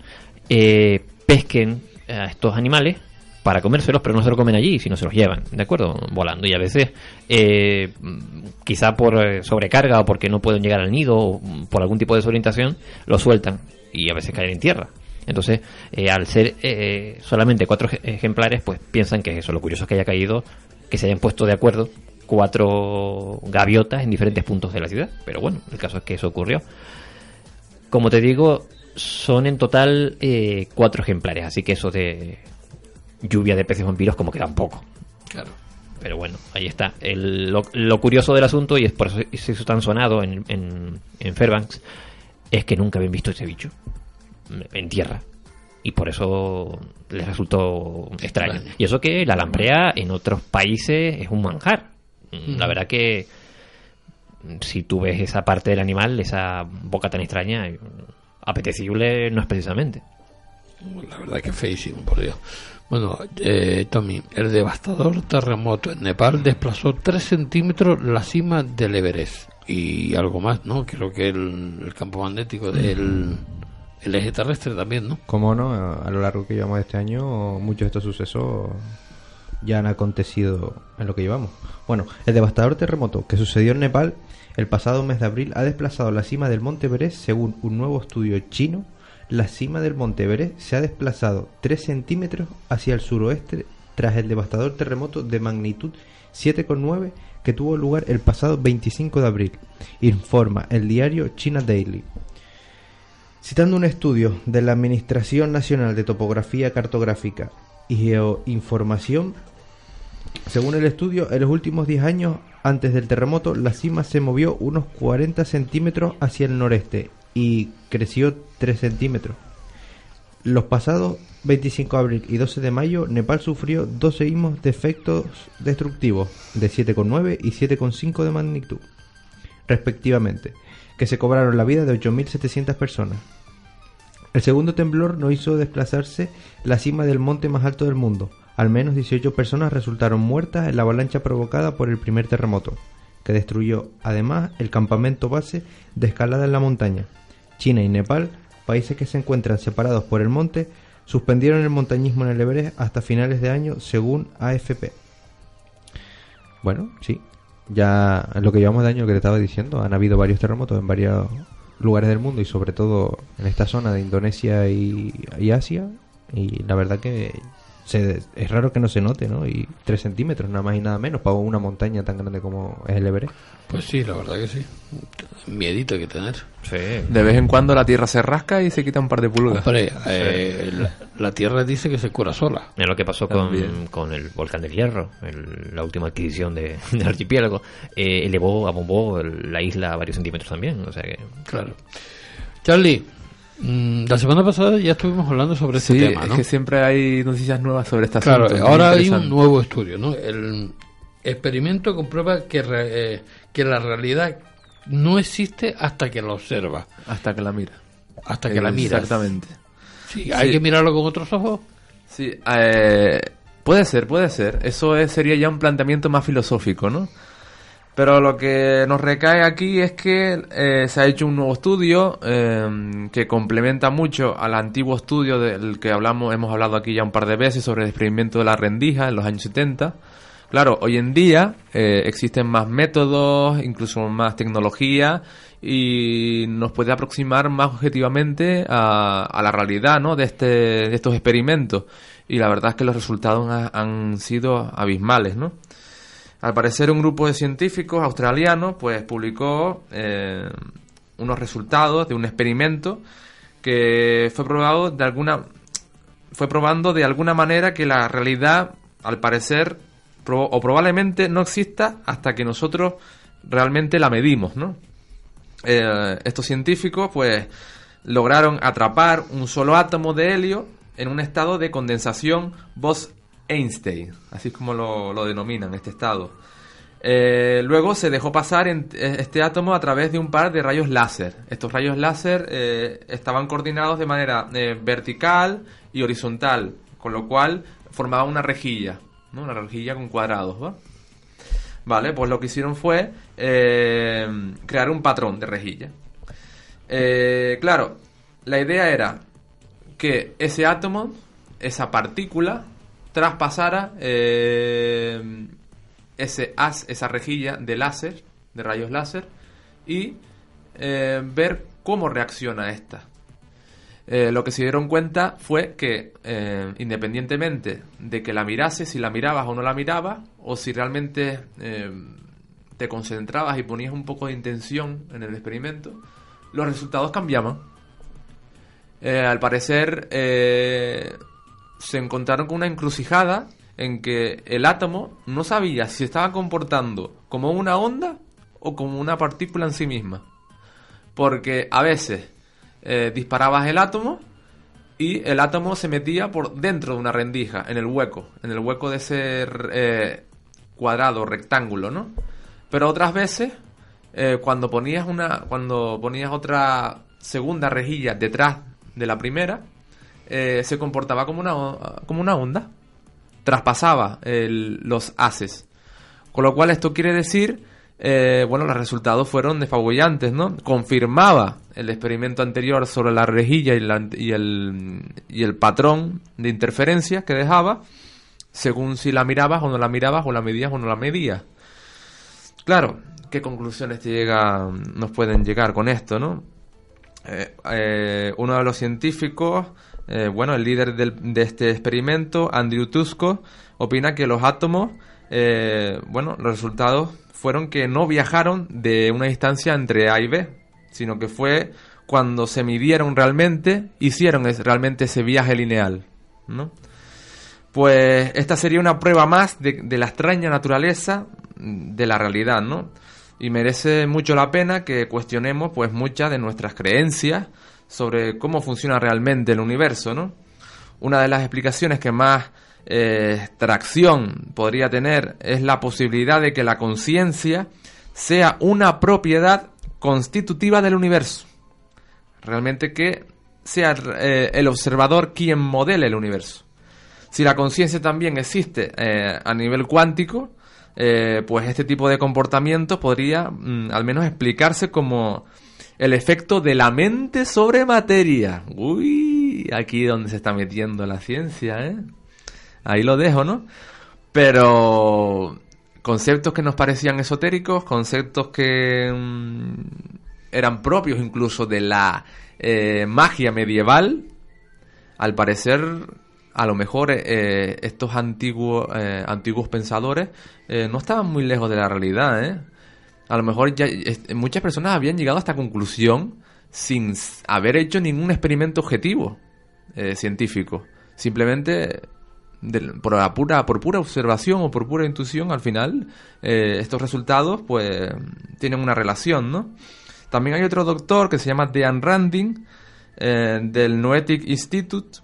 eh, pesquen a estos animales para comérselos, pero no se los comen allí, sino se los llevan, ¿de acuerdo? Volando. Y a veces, eh, quizá por eh, sobrecarga o porque no pueden llegar al nido o por algún tipo de desorientación, lo sueltan y a veces caen en tierra. Entonces, eh, al ser eh, solamente cuatro ej- ejemplares, pues piensan que es eso. Lo curioso es que haya caído, que se hayan puesto de acuerdo cuatro gaviotas en diferentes puntos de la ciudad. Pero bueno, el caso es que eso ocurrió. Como te digo, son en total eh, cuatro ejemplares, así que eso de lluvia de peces vampiros como que tampoco. Claro. Pero bueno, ahí está. El- lo, lo curioso del asunto, y es por eso se hizo tan sonado en, en, en Fairbanks, es que nunca habían visto ese bicho en tierra. Y por eso les resultó extraño. Y eso que la lamprea en otros países es un manjar. Mm, La verdad que si tú ves esa parte del animal, esa boca tan extraña, apetecible no es precisamente. La verdad que feísimo, por Dios. Bueno, eh, Tommy, el devastador terremoto en Nepal desplazó 3 centímetros la cima del Everest y algo más, ¿no? Creo que el, campo magnético del el eje terrestre también, ¿no? Como no, a lo largo que llevamos este año, muchos de estos sucesos ya han acontecido en lo que llevamos. Bueno, el devastador terremoto que sucedió en Nepal el pasado mes de abril ha desplazado la cima del Monte Everest según un nuevo estudio chino. La cima del Monte Everest se ha desplazado 3 centímetros hacia el suroeste tras el devastador terremoto de magnitud 7,9 que tuvo lugar el pasado 25 de abril, informa el diario China Daily. Citando un estudio de la Administración Nacional de Topografía Cartográfica y Geoinformación, según el estudio, en los últimos 10 años antes del terremoto, la cima se movió unos 40 centímetros hacia el noreste y creció 3 centímetros. Los pasados 25 de abril y 12 de mayo, Nepal sufrió dos seísmos de efectos destructivos de 7,9 y 7,5 de magnitud, respectivamente, que se cobraron la vida de 8.700 personas. El segundo temblor no hizo desplazarse la cima del monte más alto del mundo. Al menos 18 personas resultaron muertas en la avalancha provocada por el primer terremoto, que destruyó además el campamento base de escalada en la montaña. China y Nepal, países que se encuentran separados por el monte, suspendieron el montañismo en el Everest hasta finales de año, según AFP. Bueno, sí, ya lo que llevamos de año que te estaba diciendo, han habido varios terremotos en varios lugares del mundo y sobre todo en esta zona de Indonesia y Asia. Y la verdad que se- es raro que no se note, ¿no? Y 3 centímetros, nada más y nada menos, para una montaña tan grande como es el Everest. Pues sí, la verdad que sí. Miedito hay que tener. Sí. De vez en cuando la tierra se rasca y se quita un par de pulgas. Hombre, eh, la, la Tierra dice que se cura sola. Mira lo que pasó con, con el volcán del Hierro, el- la última adquisición de, [LAUGHS] del archipiélago. Eh, elevó, abombó el- la isla a varios centímetros también. O sea que, Claro. Charlie, la semana pasada ya estuvimos hablando sobre este Sí, tema, es ¿no? que siempre hay noticias nuevas sobre esta Claro, asunto. ahora hay un nuevo estudio, ¿no? El experimento comprueba que, re- eh, que la realidad no existe hasta que la observa, Hasta que la mira. hasta que la miras. Exactamente. Sí, hay Sí. que mirarlo con otros ojos. Sí, eh, puede ser, puede ser. Eso es- sería ya un planteamiento más filosófico, ¿no? Pero lo que nos recae aquí es que eh, se ha hecho un nuevo estudio eh, que complementa mucho al antiguo estudio del que hablamos, hemos hablado aquí ya un par de veces sobre el experimento de la rendija en los años 70. Claro, hoy en día eh, existen más métodos, incluso más tecnología y nos puede aproximar más objetivamente a, a la realidad ¿no? de, este, de estos experimentos. Y la verdad es que los resultados ha- han sido abismales, ¿no? Al parecer un grupo de científicos australianos pues publicó eh, unos resultados de un experimento que fue probado de alguna fue probando de alguna manera que la realidad al parecer o probablemente no exista hasta que nosotros realmente la medimos, ¿no? Eh, estos científicos pues lograron atrapar un solo átomo de helio en un estado de condensación Bose-Einstein, así es como lo, lo denominan este estado. Eh, luego se dejó pasar eh, este átomo a través de un par de rayos láser. Estos rayos láser eh, estaban coordinados de manera vertical y horizontal, con lo cual formaban una rejilla, ¿no? una rejilla con cuadrados. ¿va? Vale, pues lo que hicieron fue crear un patrón de rejilla. Claro, la idea era que ese átomo, esa partícula, traspasara eh, ese esa rejilla de láser, de rayos láser, y eh, ver cómo reacciona esta. Eh, lo que se dieron cuenta fue que independientemente de que la mirase, si la mirabas o no la mirabas, o si realmente te concentrabas y ponías un poco de intención en el experimento, los resultados cambiaban. Al parecer se encontraron con una encrucijada en que el átomo no sabía si estaba comportando como una onda o como una partícula en sí misma. Porque a veces eh, disparabas el átomo y el átomo se metía por dentro de una rendija, en el hueco, en el hueco de ese eh, cuadrado, rectángulo, ¿no? Pero otras veces, eh, cuando ponías una, cuando ponías otra segunda rejilla detrás de la primera, eh, se comportaba como una, como una onda, traspasaba el- los haces. Con lo cual esto quiere decir, eh, bueno, los resultados fueron desfabullantes, ¿no? Confirmaba el experimento anterior sobre la rejilla y, la- y el, y el patrón de interferencia que dejaba, según si la mirabas o no la mirabas, o la medías o no la medías. Claro, ¿qué conclusiones te llega, nos pueden llegar con esto, no? Eh, uno de los científicos, eh, bueno, el líder de este experimento, Andrew Tusco, opina que los átomos, eh, bueno, los resultados fueron que no viajaron de una distancia entre A y B, sino que fue cuando se midieron realmente, hicieron realmente ese viaje lineal, ¿no? Pues esta sería una prueba más de, la extraña naturaleza de la realidad, ¿no? Y merece mucho la pena que cuestionemos pues muchas de nuestras creencias sobre cómo funciona realmente el universo, ¿no? Una de las explicaciones que más eh, tracción podría tener es la posibilidad de que la conciencia sea una propiedad constitutiva del universo. Realmente que sea eh, el observador quien modele el universo. Si la conciencia también existe eh, a nivel cuántico, pues este tipo de comportamiento podría mm, al menos explicarse como el efecto de la mente sobre materia. Uy, aquí donde se está metiendo la ciencia, ¿eh? Ahí lo dejo, ¿no? Pero conceptos que nos parecían esotéricos, conceptos que mm, eran propios incluso de la eh, magia medieval, al parecer, a lo mejor eh, estos antiguos, eh, antiguos pensadores no estaban muy lejos de la realidad. ¿eh? A lo mejor ya, muchas personas habían llegado a esta conclusión sin haber hecho ningún experimento objetivo eh, científico. Simplemente por, pura, por pura observación o por pura intuición, al final eh, estos resultados pues tienen una relación, ¿no? También hay otro doctor que se llama Dan Randing eh, del Noetic Institute.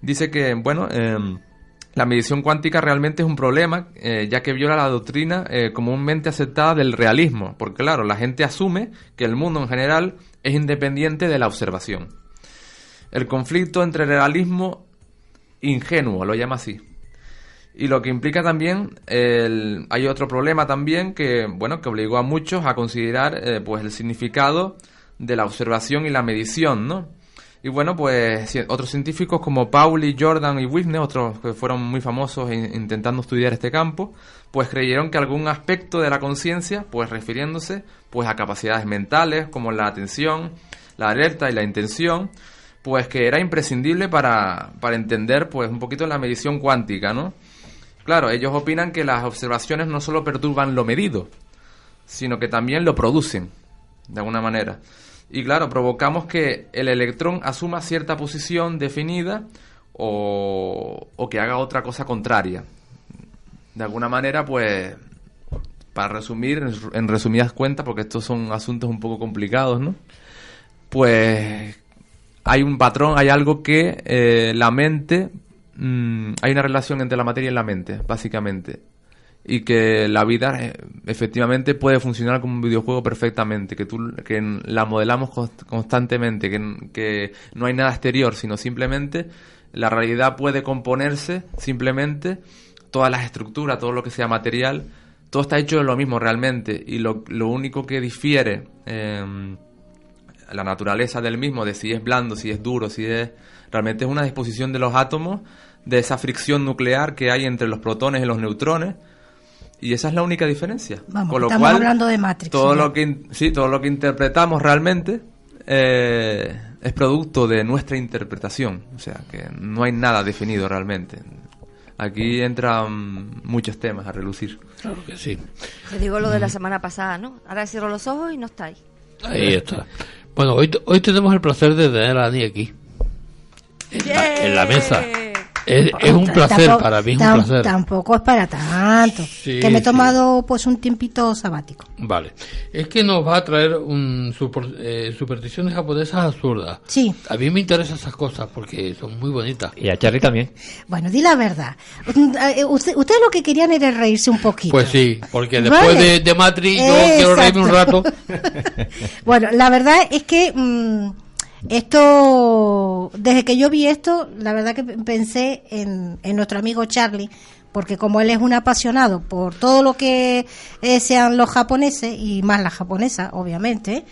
Dice que, bueno, em, la medición cuántica realmente es un problema, eh, ya que viola la doctrina eh, comúnmente aceptada del realismo, porque claro, la gente asume que el mundo en general es independiente de la observación. El conflicto entre realismo ingenuo, lo llama así. Y lo que implica también, el- hay otro problema también que, bueno, que obligó a muchos a considerar, eh, pues, el significado de la observación y la medición, ¿no? Y bueno, pues otros científicos como Pauli, Jordan y Whitney, otros que fueron muy famosos in- intentando estudiar este campo, pues creyeron que algún aspecto de la conciencia, pues refiriéndose pues a capacidades mentales como la atención, la alerta y la intención, pues que era imprescindible para, para entender pues un poquito la medición cuántica, ¿no? Claro, ellos opinan que las observaciones no solo perturban lo medido, sino que también lo producen, de alguna manera. Y claro, provocamos que el electrón asuma cierta posición definida o, o que haga otra cosa contraria. De alguna manera, pues, para resumir, en res- en resumidas cuentas, porque estos son asuntos un poco complicados, ¿no? Pues hay un patrón, hay algo que eh, la mente, mm, hay una relación entre la materia y la mente, básicamente. Y que la vida eh, efectivamente puede funcionar como un videojuego perfectamente, que, tú, que la modelamos const- constantemente, que, que no hay nada exterior, sino simplemente la realidad puede componerse simplemente, todas las estructuras, todo lo que sea material, todo está hecho de lo mismo realmente. Y lo, lo único que difiere... em, la naturaleza del mismo, de si es blando, si es duro, si es... Realmente es una disposición de los átomos, de esa fricción nuclear que hay entre los protones y los neutrones, y esa es la única diferencia. Vamos, Con lo estamos cual, hablando de Matrix. todo ¿no? lo que sí, todo lo que interpretamos realmente eh, es producto de nuestra interpretación, o sea que no hay nada definido realmente. Aquí entran muchos temas a relucir. Claro que sí. Te digo lo de la semana pasada, ¿no? Ahora cierro los ojos y no estáis. Ahí está. Bueno, hoy, hoy tenemos el placer de tener a Ani aquí. En la, en la mesa. Es, es un placer Tampoco- para mí, es un tam- placer. Tampoco es para tanto. Sí, que me he sí. tomado pues un tiempito sabático. Vale. Es que nos va a traer un super- eh, supersticiones japonesas absurdas. Sí. A mí me interesan esas cosas porque son muy bonitas. Y a Charlie también. Bueno, di la verdad. Eh, Usted, ustedes lo que querían era reírse un poquito. Pues sí, porque después Vale. de, de Matrix yo quiero reírme un rato. [LAUGHS] Bueno, la verdad es que mm, esto, desde que yo vi esto, la verdad que pensé en, en nuestro amigo Charlie, porque como él es un apasionado por todo lo que eh, sean los japoneses y más la japonesa, obviamente.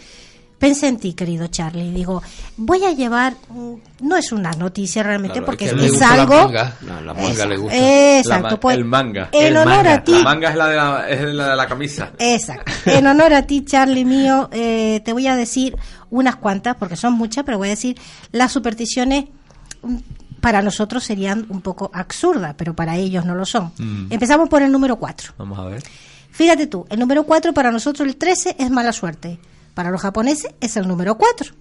Pensé en ti, querido Charlie. Digo, voy a llevar. mm, No es una noticia realmente, Claro, porque es es, que le gusta la algo. manga. No, la manga le gusta. Exacto, La pues, el manga. en El honor manga. a ti. La manga es la de la, es la, de la camisa. Exacto. En honor a ti, Charlie mío, eh, te voy a decir unas cuantas, porque son muchas, pero voy a decir las supersticiones mm, para nosotros serían un poco absurdas, pero para ellos no lo son. Mm. Empezamos por el número 4. Vamos a ver. Fíjate tú, el número 4 para nosotros el 13 es mala suerte. Para los japoneses es el número 4.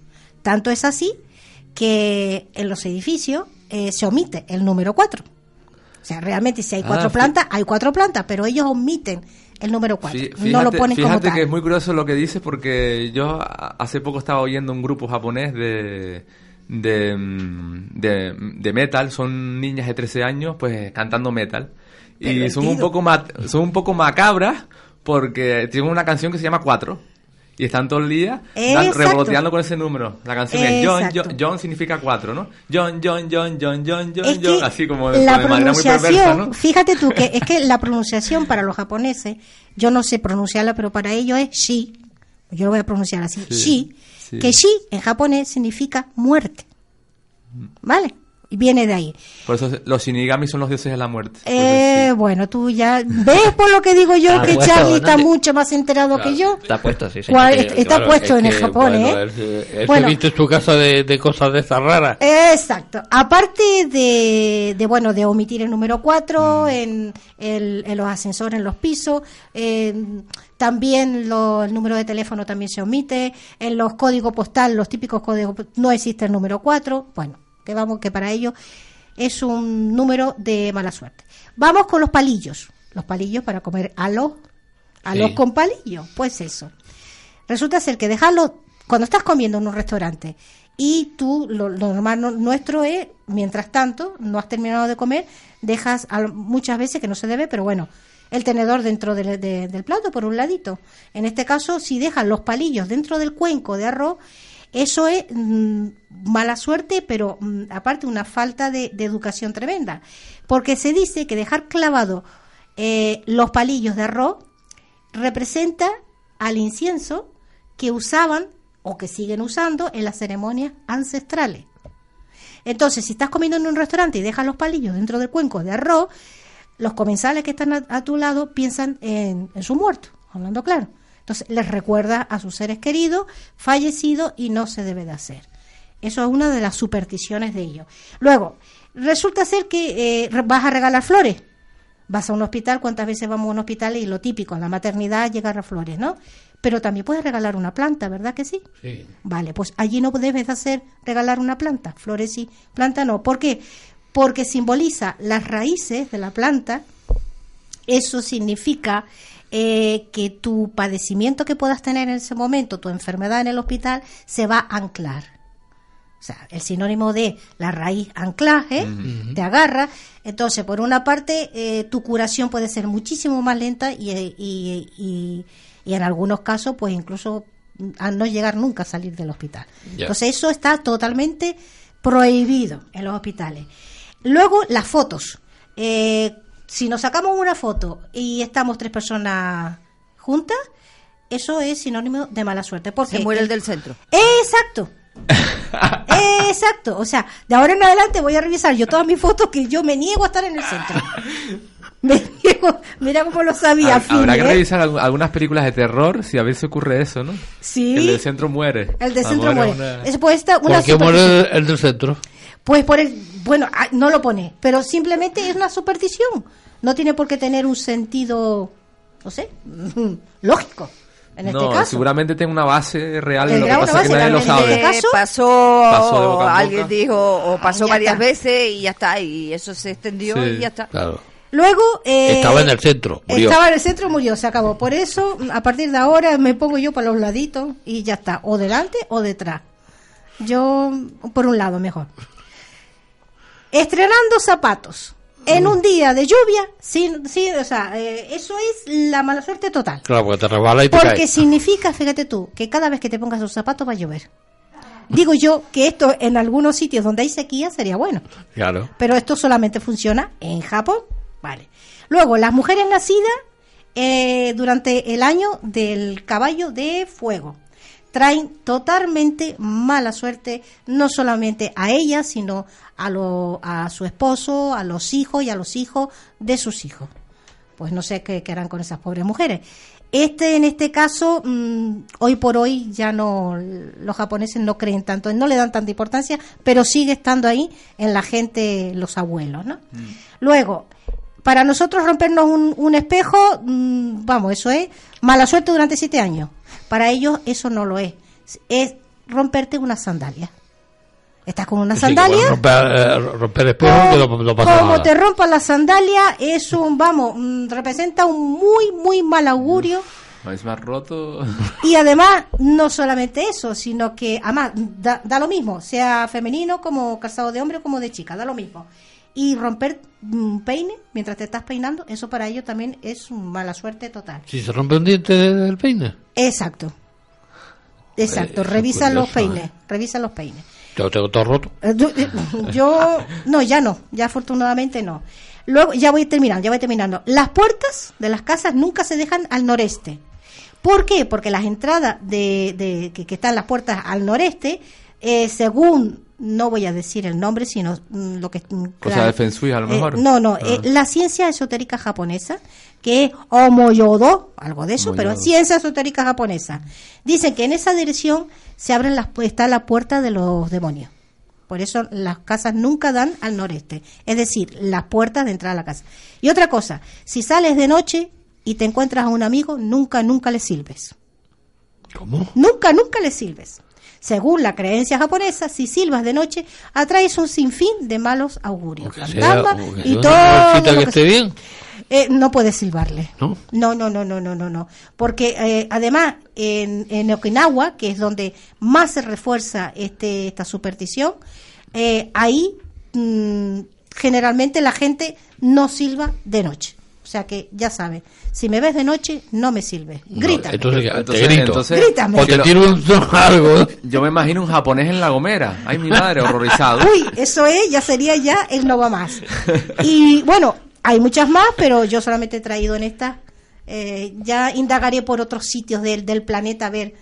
Tanto es así que en los edificios eh, se omite el número 4. O sea, realmente si hay Ah, cuatro plantas, hay cuatro plantas, pero ellos omiten el número 4. Fí- no lo fíjate- ponen como fíjate tal. que es muy curioso lo que dices porque yo hace poco estaba oyendo un grupo japonés de, de, mm, de, de metal, son niñas de 13 años pues cantando metal y son un poco ma- son un poco macabras porque tienen una canción que se llama Cuatro y están todo el día dan- Exacto. revoloteando con ese número. La canción es John, Exacto. John, John significa cuatro, ¿no? John, John, John, John, John, John, Es John, así como de, la de manera muy perversa, ¿no? fíjate tú que es que [LAUGHS] la pronunciación para los japoneses, yo no sé pronunciarla, pero para ellos es shi. Yo lo voy a pronunciar así, Sí, shi, sí. que shi en japonés significa muerte. ¿Vale? Viene de ahí. Por eso los shinigami son los dioses de la muerte. Eh, bueno, tú ya ves por lo que digo yo [LAUGHS] que bueno, Charlie está ¿no? mucho más enterado que yo. Está puesto, sí, señor. Está claro. puesto en Es el Japón, bueno, ¿eh? Se- él Bueno. viste su casa de, de cosas de esas raras. Exacto. Aparte de, de, bueno, de omitir el número 4 Mm. en, el- en los ascensores, en los pisos, eh, también lo- el número de teléfono también se omite, en los códigos postal, los típicos códigos, no existe el número 4, bueno, que vamos, que para ello es un número de mala suerte. Vamos con los palillos, los palillos para comer alos, alos Sí. con palillos, pues eso. Resulta ser que dejarlo cuando estás comiendo en un restaurante y tú, lo, lo normal no- nuestro es, mientras tanto, no has terminado de comer, dejas al- muchas veces, que no se debe, pero bueno, el tenedor dentro del- de- del plato, por un ladito. En este caso, si dejas los palillos dentro del cuenco de arroz, eso es mm, mala suerte, pero mm, aparte una falta de, educación tremenda. Porque se dice que dejar clavado eh, los palillos de arroz representa al incienso que usaban o que siguen usando en las ceremonias ancestrales. Entonces, si estás comiendo en un restaurante y dejas los palillos dentro del cuenco de arroz, los comensales que están a, a tu lado piensan en, en su muerto, hablando claro. Entonces, les recuerda a sus seres queridos, fallecidos, y no se debe de hacer. Eso es una de las supersticiones de ellos. Luego, resulta ser que eh, vas a regalar flores. Vas a un hospital, ¿cuántas veces vamos a un hospital? Y lo típico, en la maternidad llegar a flores, ¿no? Pero también puedes regalar una planta, ¿verdad que sí? Sí. Vale, pues allí no debes hacer regalar una planta, flores sí, planta no. ¿Por qué? Porque simboliza las raíces de la planta. Eso significa eh, que tu padecimiento que puedas tener en ese momento, tu enfermedad en el hospital, se va a anclar. sea, el sinónimo de la raíz anclaje, te agarra. Entonces, por una parte, eh, tu curación puede ser muchísimo más lenta y, y- y- y en algunos casos, pues incluso mm, a no llegar nunca a salir del hospital. Entonces, eso está totalmente prohibido en los hospitales. Luego, las fotos. Eh, si nos sacamos una foto y estamos tres personas juntas, eso es sinónimo de mala suerte. Porque Se muere el del centro. Exacto. [LAUGHS] Exacto. O sea, de ahora en adelante voy a revisar yo todas mis fotos que yo me niego a estar en el centro. Me [LAUGHS] niego. Mira cómo lo sabía. Habrá que ¿eh? revisar algu- algunas películas de terror si a veces ocurre eso, ¿no? Sí. El del centro muere. El del Ah, centro muere. una- Es esta- una ¿Por qué muere el del centro? Pues por el, bueno, ah, no lo pone, pero simplemente es una superstición. No tiene por qué tener un sentido, no sé, [LAUGHS] lógico. En este no, caso. seguramente tiene una base real, lo que pasa que nadie lo. En sabe. este caso- pasó, Pasó de boca en alguien boca. dijo, o pasó Ah, ya varias está. veces y ya está, y eso se extendió Sí, y ya está. Claro. Luego. eh, Estaba en el centro, murió. Estaba en el centro, murió, se acabó. Por eso, a partir de ahora me pongo yo para los laditos y ya está. O delante o detrás. Yo, por un lado, mejor. Estrenando zapatos. En un día de lluvia, sí, sí, o sea, eh, eso es la mala suerte total. Claro, porque te resbala y te Porque significa, fíjate tú, que cada vez que te pongas los zapatos va a llover. Digo yo que esto en algunos sitios donde hay sequía sería bueno, Claro. pero esto solamente funciona en Japón. Vale. Luego, las mujeres nacidas eh, durante el año del caballo de fuego traen totalmente mala suerte, no solamente a ellas, sino a, lo, a su esposo, a los hijos y a los hijos de sus hijos. Pues no sé qué, qué harán con esas pobres mujeres. Este, en este caso, mm, hoy por hoy ya no, los japoneses no creen tanto, no le dan tanta importancia, pero sigue estando ahí en la gente, los abuelos, ¿no? Luego, para nosotros rompernos un, un espejo, mm, vamos, eso es mala suerte durante siete años. Para ellos eso no lo es. Es romperte una sandalia. Estás con una Sí, sandalia. bueno, romper, eh, romper espejo, que no, no pasa Como nada. te rompa la sandalia, es un, vamos, mm, representa un muy, muy mal augurio. Es más roto. Y además, no solamente eso, sino que, además, da, da lo mismo, sea femenino como calzado de hombre o como de chica, da lo mismo. Y romper un peine mientras te estás peinando, eso para ellos también es mala suerte total. Si se rompe un diente del peine. Exacto. Exacto, Eh, revisa los curioso, peines, revisa los peines. Yo tengo todo roto. Eh, Yo, eh, yo- no, ya no, ya afortunadamente no. Luego, ya voy terminando, ya voy terminando. Las puertas de las casas nunca se dejan al noreste. ¿Por qué? Porque las entradas de, de- que, que están las puertas al noreste, eh, según, no voy a decir el nombre, sino mm, lo que... mm, Cosa de Feng Shui, a lo Eh, mejor. no, no, Ah. eh, la ciencia esotérica japonesa, que es Omoyodo, algo de eso, pero ciencia esotérica japonesa. Dicen que en esa dirección se abren las, está la puerta de los demonios. Por eso las casas nunca dan al noreste, es decir, las puertas de entrada a la casa. Y otra cosa, si sales de noche y te encuentras a un amigo, nunca, nunca le silbes. ¿Cómo? Nunca, nunca le silbes. Según la creencia japonesa, si silbas de noche, atraes un sinfín de malos augurios. Y todo lo que que esté bien. Eh, no puedes silbarle. ¿No? No, no, no, no, no, no, no. Porque eh, además en, en Okinawa, que es donde más se refuerza este, esta superstición, eh, ahí mm, generalmente la gente no silba de noche. O sea que ya sabes, si me ves de noche, no me silbes. Grítame. entonces, te Entonces- grito. entonces- Grítame. O te tiro un [LAUGHS] algo. Yo me imagino un japonés en La Gomera. Ay, mi madre, horrorizado. Uy, eso es, ya sería ya el no va más. Y bueno, hay muchas más, pero yo solamente he traído en esta. Eh, ya indagaré por otros sitios del, del planeta a ver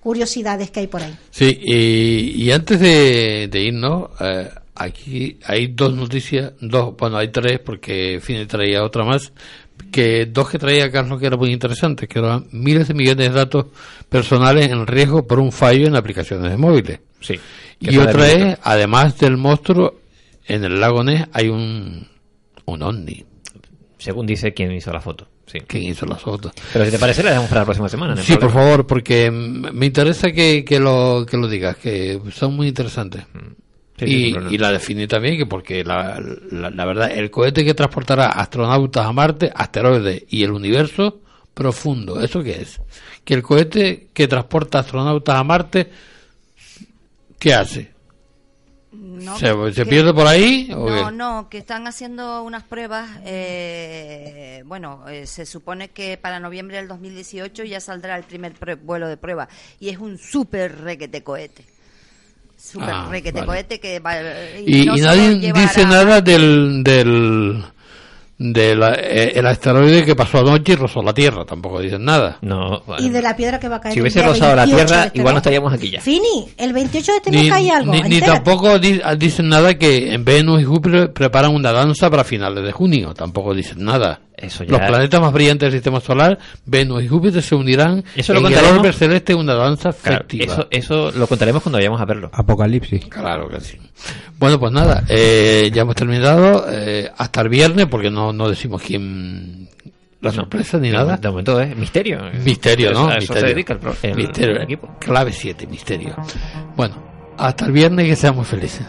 curiosidades que hay por ahí. Sí, y, y antes de, de irnos, eh, aquí hay dos noticias, dos, bueno, hay tres, porque Fine traía otra más, que dos que traía Carlos que era muy interesante, que eran miles de millones de datos personales en riesgo por un fallo en aplicaciones de móviles. Sí. Y otra es, además del monstruo, en el lago Ness hay un, un ovni. Según dice quien hizo la foto. Sí. ¿Quién hizo las fotos? Pero si te parece, la dejamos para la próxima semana. no Sí, por favor, porque me interesa que, que, lo, que lo digas, que son muy interesantes. Sí, sí, y, y la definí también, que porque la, la, la verdad, el cohete que transportará astronautas a Marte, asteroides y el universo profundo, ¿eso qué es? Que el cohete que transporta astronautas a Marte, ¿qué hace? No, ¿Se, que- se que- pierde por ahí? o No, qué? no, que están haciendo unas pruebas. eh, bueno, eh, se supone que para noviembre del 2018 ya saldrá el primer vuelo de prueba. Y es un súper requete cohete. Súper Ah, requete vale. cohete que va. Y, no y nadie dice nada del del del eh, el asteroide que pasó anoche y rozó la Tierra, tampoco dicen nada. No, Y de la piedra que va a caer. Si hubiese rozado la 28 Tierra, este igual no estaríamos aquí ya. Fini, el 28 de este Ni, mes cae algo. ni- ni tampoco di- dicen nada que en Venus y Júpiter preparan una danza para finales de junio, tampoco dicen nada. Eso ya- Los planetas más brillantes del sistema solar, Venus y Júpiter se unirán Eso lo en el contaremos. orbe celeste en una danza Claro, festiva. eso, eso lo contaremos cuando vayamos a verlo. Apocalipsis. Claro que sí. Bueno, pues nada, eh, ya hemos terminado. eh, hasta el viernes, porque no, no decimos quién. La No, sorpresa ni nada. De momento es misterio. Misterio, ¿no? eso misterio. se dedica el, pro- el- misterio. el equipo. Clave 7, misterio. Bueno, hasta el viernes y que seamos felices.